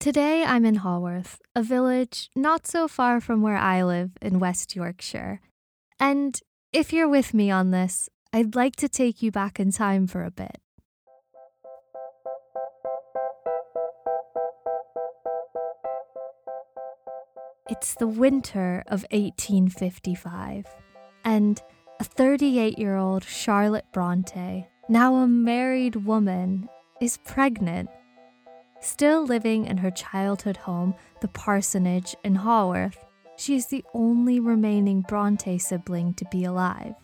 Today I'm in Haworth, a village not so far from where I live in West Yorkshire. And if you're with me on this, I'd like to take you back in time for a bit. It's the winter of 1855, and a 38 year old Charlotte Bronte, now a married woman, is pregnant. Still living in her childhood home, the parsonage in Haworth, she is the only remaining Bronte sibling to be alive.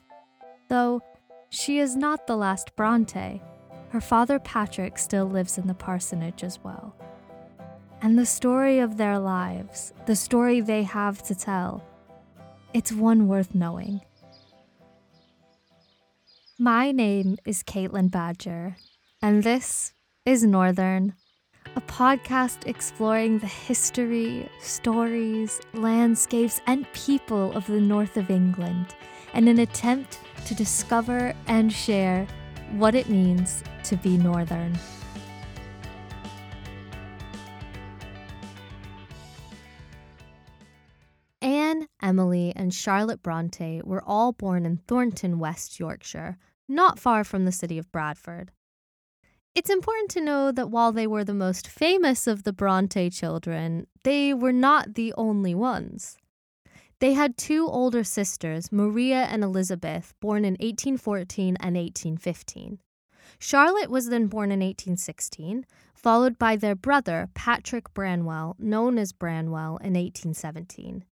Though she is not the last Bronte, her father Patrick still lives in the parsonage as well and the story of their lives, the story they have to tell, it's one worth knowing. My name is Caitlin Badger, and this is Northern, a podcast exploring the history, stories, landscapes, and people of the north of England in an attempt to discover and share what it means to be Northern. Anne, Emily, and Charlotte Bronte were all born in Thornton, West Yorkshire, not far from the city of Bradford. It's important to know that while they were the most famous of the Bronte children, they were not the only ones. They had two older sisters, Maria and Elizabeth, born in 1814 and 1815. Charlotte was then born in 1816, followed by their brother, Patrick Branwell, known as Branwell, in 1817.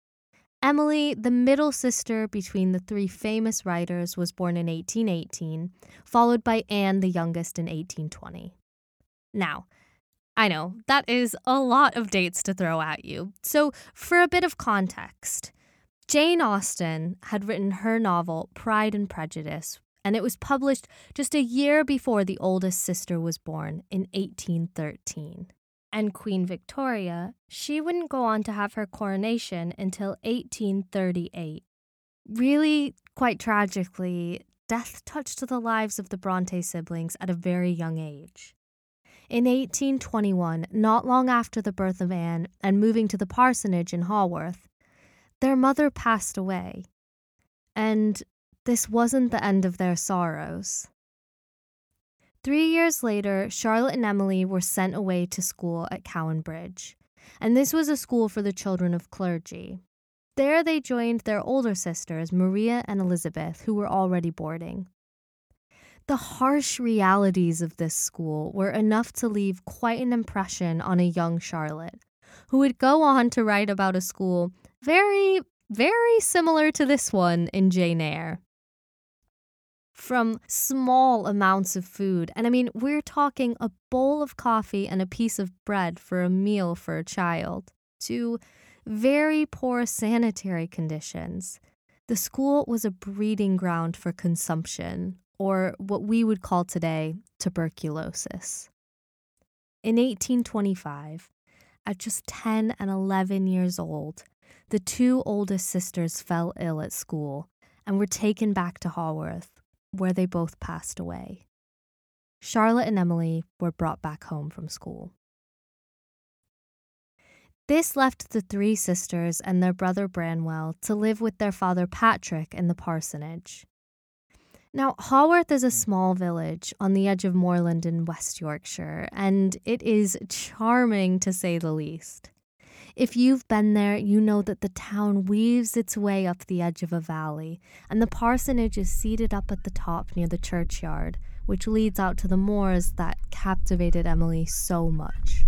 Emily, the middle sister between the three famous writers, was born in 1818, followed by Anne, the youngest, in 1820. Now, I know that is a lot of dates to throw at you. So, for a bit of context, Jane Austen had written her novel Pride and Prejudice, and it was published just a year before the oldest sister was born in 1813 and Queen Victoria, she wouldn't go on to have her coronation until 1838. Really, quite tragically, death touched the lives of the Bronte siblings at a very young age. In 1821, not long after the birth of Anne and moving to the parsonage in Haworth, their mother passed away. And this wasn't the end of their sorrows. Three years later, Charlotte and Emily were sent away to school at Cowan Bridge, and this was a school for the children of clergy. There they joined their older sisters, Maria and Elizabeth, who were already boarding. The harsh realities of this school were enough to leave quite an impression on a young Charlotte, who would go on to write about a school very, very similar to this one in Jane Eyre from small amounts of food. And I mean, we're talking a bowl of coffee and a piece of bread for a meal for a child, to very poor sanitary conditions. The school was a breeding ground for consumption, or what we would call today tuberculosis. In 1825, at just 10 and 11 years old, the two oldest sisters fell ill at school and were taken back to Haworth where they both passed away. Charlotte and Emily were brought back home from school. This left the three sisters and their brother Branwell to live with their father Patrick in the parsonage. Now, Haworth is a small village on the edge of moorland in West Yorkshire, and it is charming to say the least. If you've been there, you know that the town weaves its way up the edge of a valley, and the parsonage is seated up at the top near the churchyard, which leads out to the moors that captivated Emily so much.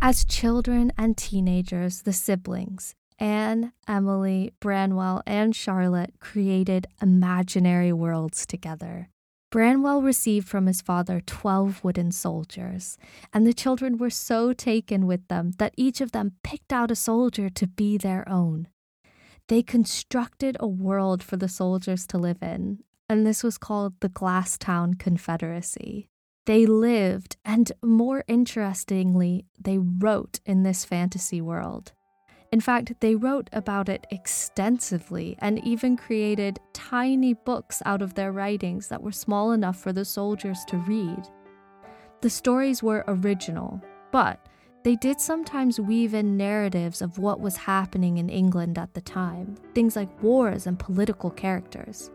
As children and teenagers, the siblings, Anne, Emily, Branwell, and Charlotte, created imaginary worlds together. Branwell received from his father 12 wooden soldiers, and the children were so taken with them that each of them picked out a soldier to be their own. They constructed a world for the soldiers to live in, and this was called the Glasstown Confederacy. They lived, and more interestingly, they wrote in this fantasy world. In fact, they wrote about it extensively and even created tiny books out of their writings that were small enough for the soldiers to read. The stories were original, but they did sometimes weave in narratives of what was happening in England at the time, things like wars and political characters.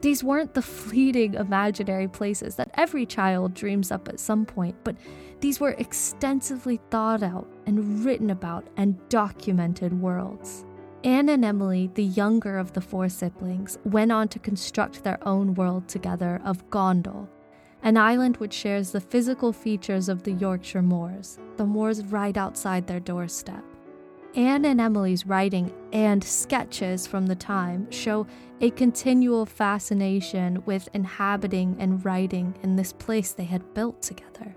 These weren't the fleeting imaginary places that every child dreams up at some point, but these were extensively thought out and written about and documented worlds. Anne and Emily, the younger of the four siblings, went on to construct their own world together of Gondal, an island which shares the physical features of the Yorkshire moors, the moors right outside their doorstep. Anne and Emily's writing and sketches from the time show a continual fascination with inhabiting and writing in this place they had built together.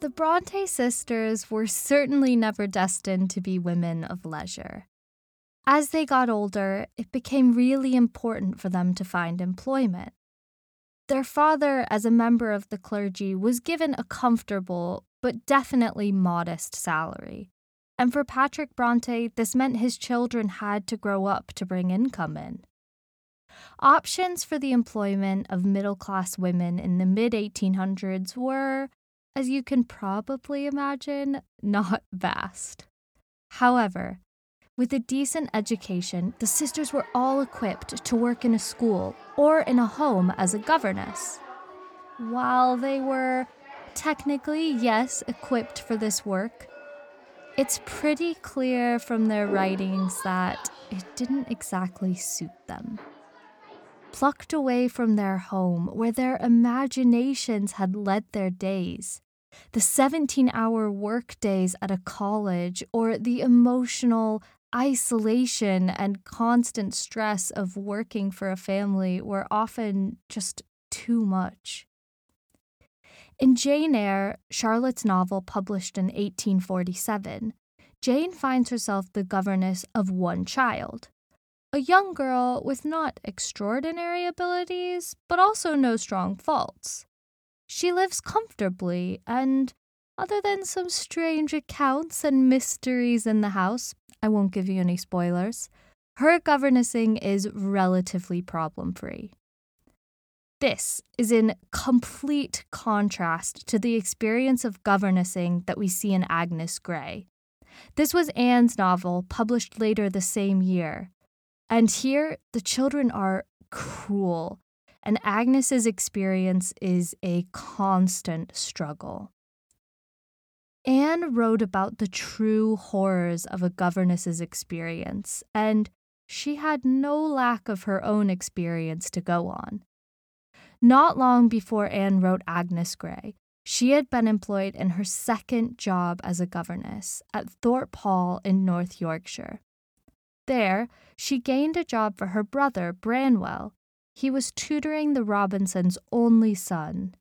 The Bronte sisters were certainly never destined to be women of leisure. As they got older, it became really important for them to find employment. Their father, as a member of the clergy, was given a comfortable but definitely modest salary. And for Patrick Bronte, this meant his children had to grow up to bring income in. Options for the employment of middle class women in the mid 1800s were as you can probably imagine, not vast. However, with a decent education, the sisters were all equipped to work in a school or in a home as a governess. While they were technically, yes, equipped for this work, it's pretty clear from their writings that it didn't exactly suit them plucked away from their home where their imaginations had led their days. The 17 hour work days at a college, or the emotional isolation and constant stress of working for a family were often just too much. In Jane Eyre, Charlotte's novel published in 1847, Jane finds herself the governess of one child a young girl with not extraordinary abilities, but also no strong faults. She lives comfortably, and other than some strange accounts and mysteries in the house, I won't give you any spoilers, her governessing is relatively problem free. This is in complete contrast to the experience of governessing that we see in Agnes Grey. This was Anne's novel, published later the same year, and here, the children are cruel, and Agnes's experience is a constant struggle. Anne wrote about the true horrors of a governess's experience, and she had no lack of her own experience to go on. Not long before Anne wrote Agnes Grey, she had been employed in her second job as a governess at Thorpe Hall in North Yorkshire. There, she gained a job for her brother, Branwell. He was tutoring the Robinsons' only son.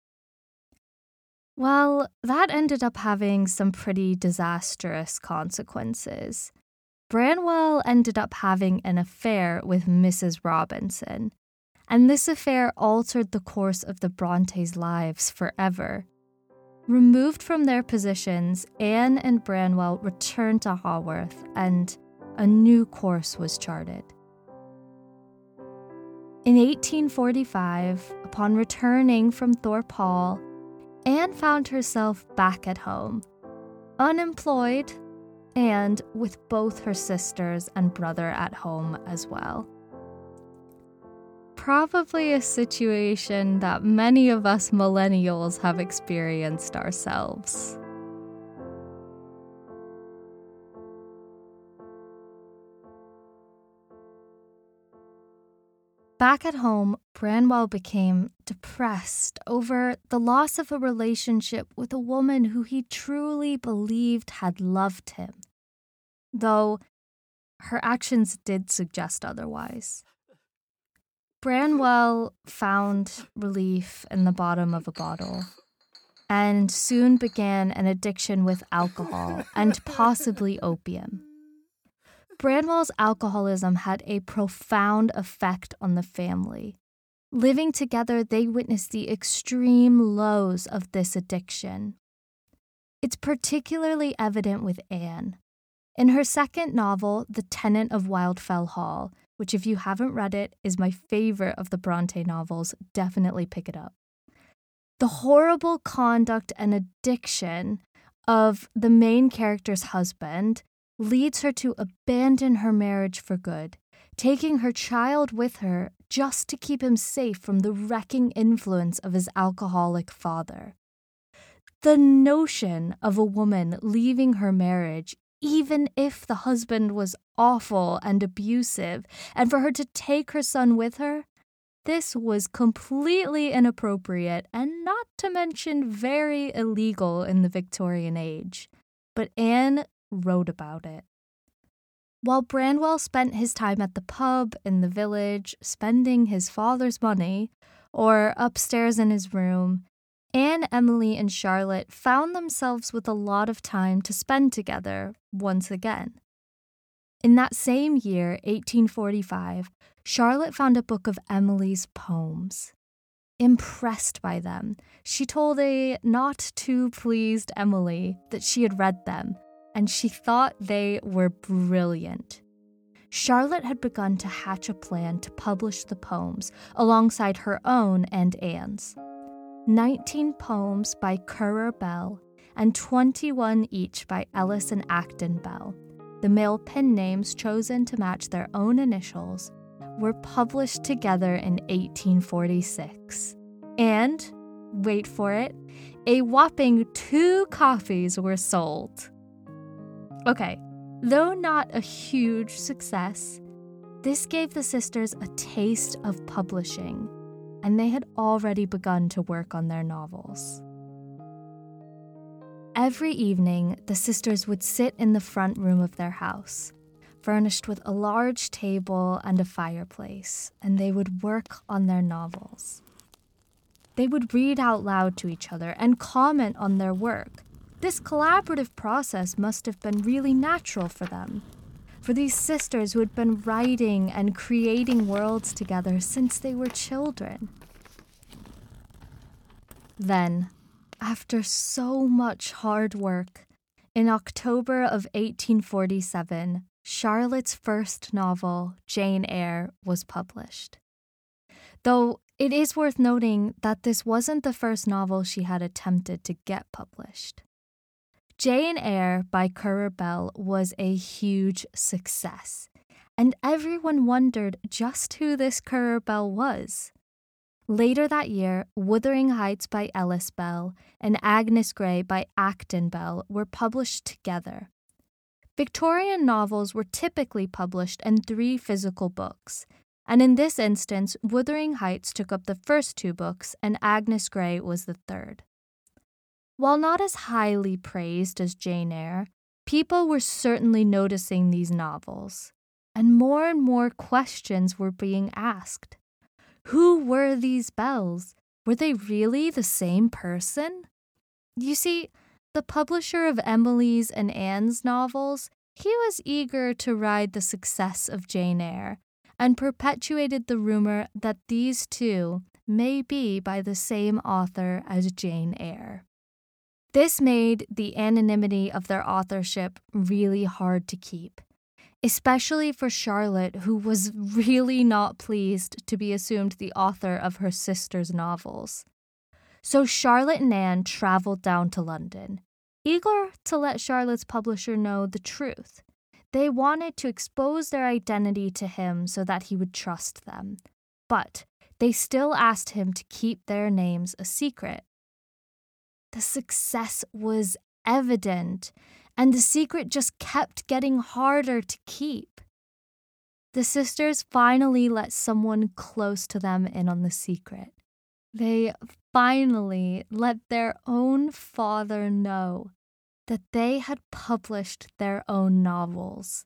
Well, that ended up having some pretty disastrous consequences. Branwell ended up having an affair with Mrs. Robinson, and this affair altered the course of the Brontes' lives forever. Removed from their positions, Anne and Branwell returned to Haworth and a new course was charted. In 1845, upon returning from Thorpe Hall, Anne found herself back at home, unemployed, and with both her sisters and brother at home as well. Probably a situation that many of us millennials have experienced ourselves. Back at home, Branwell became depressed over the loss of a relationship with a woman who he truly believed had loved him, though her actions did suggest otherwise. Branwell found relief in the bottom of a bottle and soon began an addiction with alcohol and possibly opium. Branwell's alcoholism had a profound effect on the family. Living together, they witnessed the extreme lows of this addiction. It's particularly evident with Anne. In her second novel, The Tenant of Wildfell Hall, which, if you haven't read it, is my favorite of the Bronte novels, definitely pick it up. The horrible conduct and addiction of the main character's husband leads her to abandon her marriage for good, taking her child with her just to keep him safe from the wrecking influence of his alcoholic father. The notion of a woman leaving her marriage, even if the husband was awful and abusive, and for her to take her son with her, this was completely inappropriate and not to mention very illegal in the Victorian age. But Anne wrote about it. While Branwell spent his time at the pub in the village, spending his father's money, or upstairs in his room, Anne, Emily, and Charlotte found themselves with a lot of time to spend together once again. In that same year, 1845, Charlotte found a book of Emily's poems. Impressed by them, she told a not too pleased Emily that she had read them, and she thought they were brilliant. Charlotte had begun to hatch a plan to publish the poems alongside her own and Anne's. 19 poems by Currer Bell and 21 each by Ellis and Acton Bell, the male pen names chosen to match their own initials, were published together in 1846. And, wait for it, a whopping two copies were sold. Okay, though not a huge success, this gave the sisters a taste of publishing, and they had already begun to work on their novels. Every evening, the sisters would sit in the front room of their house, furnished with a large table and a fireplace, and they would work on their novels. They would read out loud to each other and comment on their work. This collaborative process must have been really natural for them. For these sisters who had been writing and creating worlds together since they were children. Then, after so much hard work, in October of 1847, Charlotte's first novel, Jane Eyre, was published. Though it is worth noting that this wasn't the first novel she had attempted to get published. Jane Eyre by Currer Bell was a huge success, and everyone wondered just who this Currer Bell was. Later that year, Wuthering Heights by Ellis Bell and Agnes Grey by Acton Bell were published together. Victorian novels were typically published in three physical books, and in this instance, Wuthering Heights took up the first two books and Agnes Grey was the third. While not as highly praised as Jane Eyre, people were certainly noticing these novels, and more and more questions were being asked. Who were these bells? Were they really the same person? You see, the publisher of Emily's and Anne's novels, he was eager to ride the success of Jane Eyre and perpetuated the rumor that these two may be by the same author as Jane Eyre. This made the anonymity of their authorship really hard to keep, especially for Charlotte, who was really not pleased to be assumed the author of her sister's novels. So Charlotte and Anne traveled down to London, eager to let Charlotte's publisher know the truth. They wanted to expose their identity to him so that he would trust them. But they still asked him to keep their names a secret. The success was evident, and the secret just kept getting harder to keep. The sisters finally let someone close to them in on the secret. They finally let their own father know that they had published their own novels,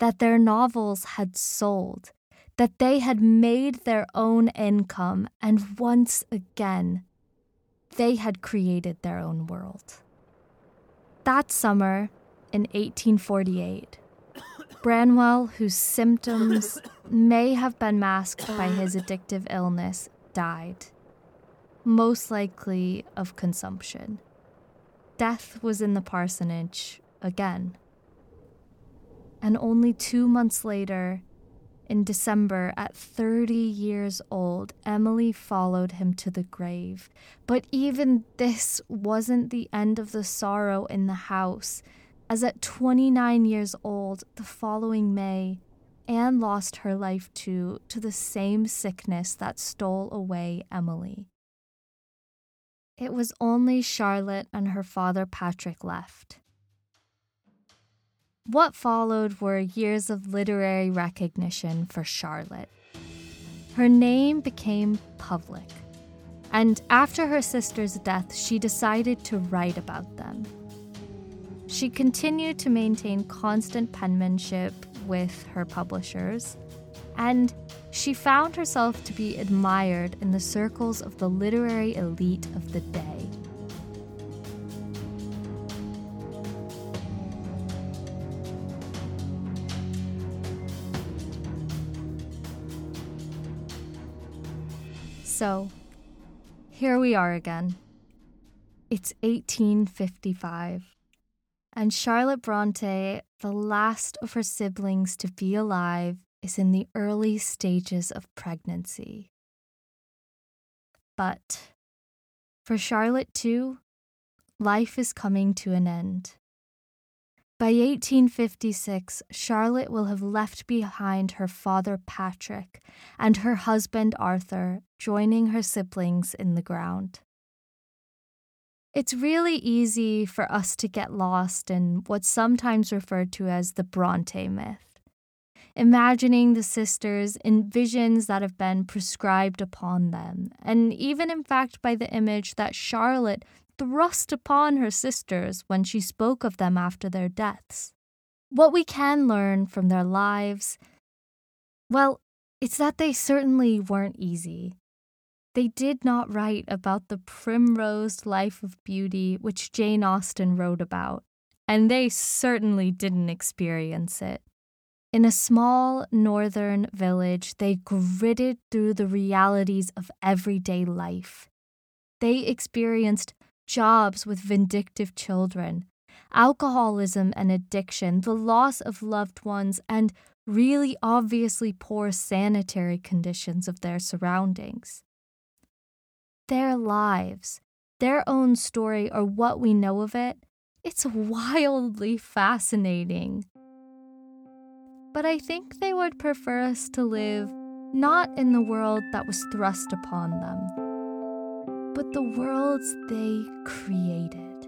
that their novels had sold, that they had made their own income, and once again, they had created their own world. That summer, in 1848, Branwell, whose symptoms may have been masked by his addictive illness, died most likely of consumption. Death was in the parsonage again. And only two months later, in December, at 30 years old, Emily followed him to the grave. But even this wasn't the end of the sorrow in the house, as at 29 years old, the following May, Anne lost her life too to the same sickness that stole away Emily. It was only Charlotte and her father Patrick left. What followed were years of literary recognition for Charlotte. Her name became public, and after her sister's death, she decided to write about them. She continued to maintain constant penmanship with her publishers, and she found herself to be admired in the circles of the literary elite of the day. So, here we are again. It's 1855, and Charlotte Bronte, the last of her siblings to be alive, is in the early stages of pregnancy. But for Charlotte, too, life is coming to an end. By 1856, Charlotte will have left behind her father Patrick and her husband Arthur, joining her siblings in the ground. It's really easy for us to get lost in what's sometimes referred to as the Bronte myth, imagining the sisters in visions that have been prescribed upon them, and even in fact by the image that Charlotte thrust upon her sisters when she spoke of them after their deaths. What we can learn from their lives, well, it's that they certainly weren't easy. They did not write about the primrose life of beauty which Jane Austen wrote about, and they certainly didn't experience it. In a small northern village, they gritted through the realities of everyday life. They experienced jobs with vindictive children, alcoholism and addiction, the loss of loved ones, and really obviously poor sanitary conditions of their surroundings. Their lives, their own story, or what we know of it, it's wildly fascinating. But I think they would prefer us to live not in the world that was thrust upon them but the worlds they created.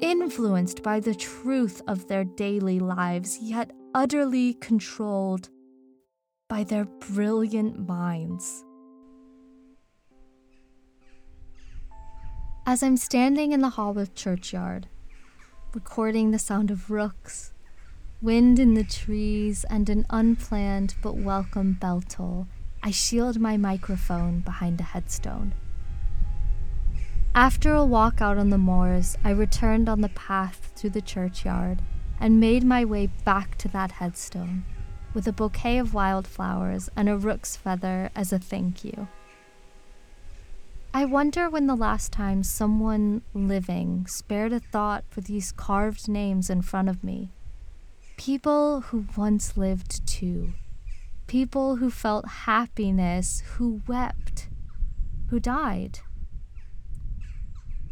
Influenced by the truth of their daily lives, yet utterly controlled by their brilliant minds. As I'm standing in the Haworth churchyard, recording the sound of rooks, wind in the trees, and an unplanned but welcome bell toll, I shield my microphone behind a headstone. After a walk out on the moors, I returned on the path through the churchyard and made my way back to that headstone with a bouquet of wildflowers and a rook's feather as a thank you. I wonder when the last time someone living spared a thought for these carved names in front of me. People who once lived too. People who felt happiness, who wept, who died.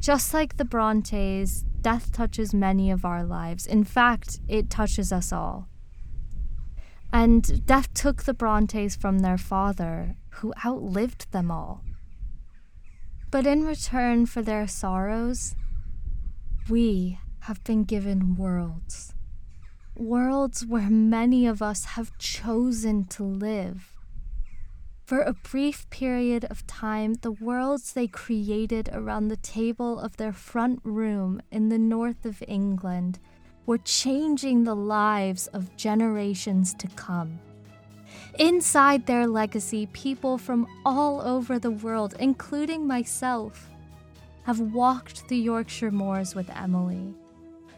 Just like the Brontes, death touches many of our lives. In fact, it touches us all. And death took the Brontes from their father, who outlived them all. But in return for their sorrows, we have been given worlds. Worlds where many of us have chosen to live. For a brief period of time, the worlds they created around the table of their front room in the north of England were changing the lives of generations to come. Inside their legacy, people from all over the world, including myself, have walked the Yorkshire moors with Emily,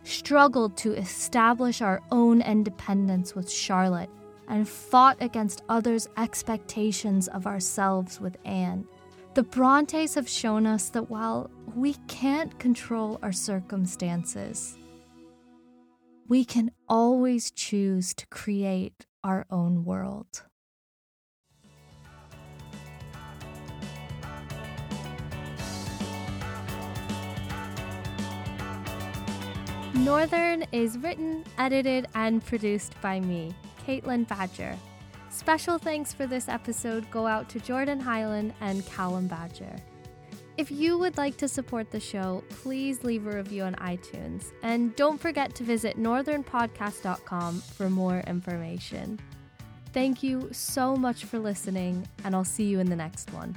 struggled to establish our own independence with Charlotte and fought against others' expectations of ourselves with Anne. The Brontes have shown us that while we can't control our circumstances, we can always choose to create our own world. Northern is written, edited, and produced by me, Caitlin Badger. Special thanks for this episode go out to Jordan Highland and Callum Badger. If you would like to support the show, please leave a review on iTunes. And don't forget to visit northernpodcast.com for more information. Thank you so much for listening, and I'll see you in the next one.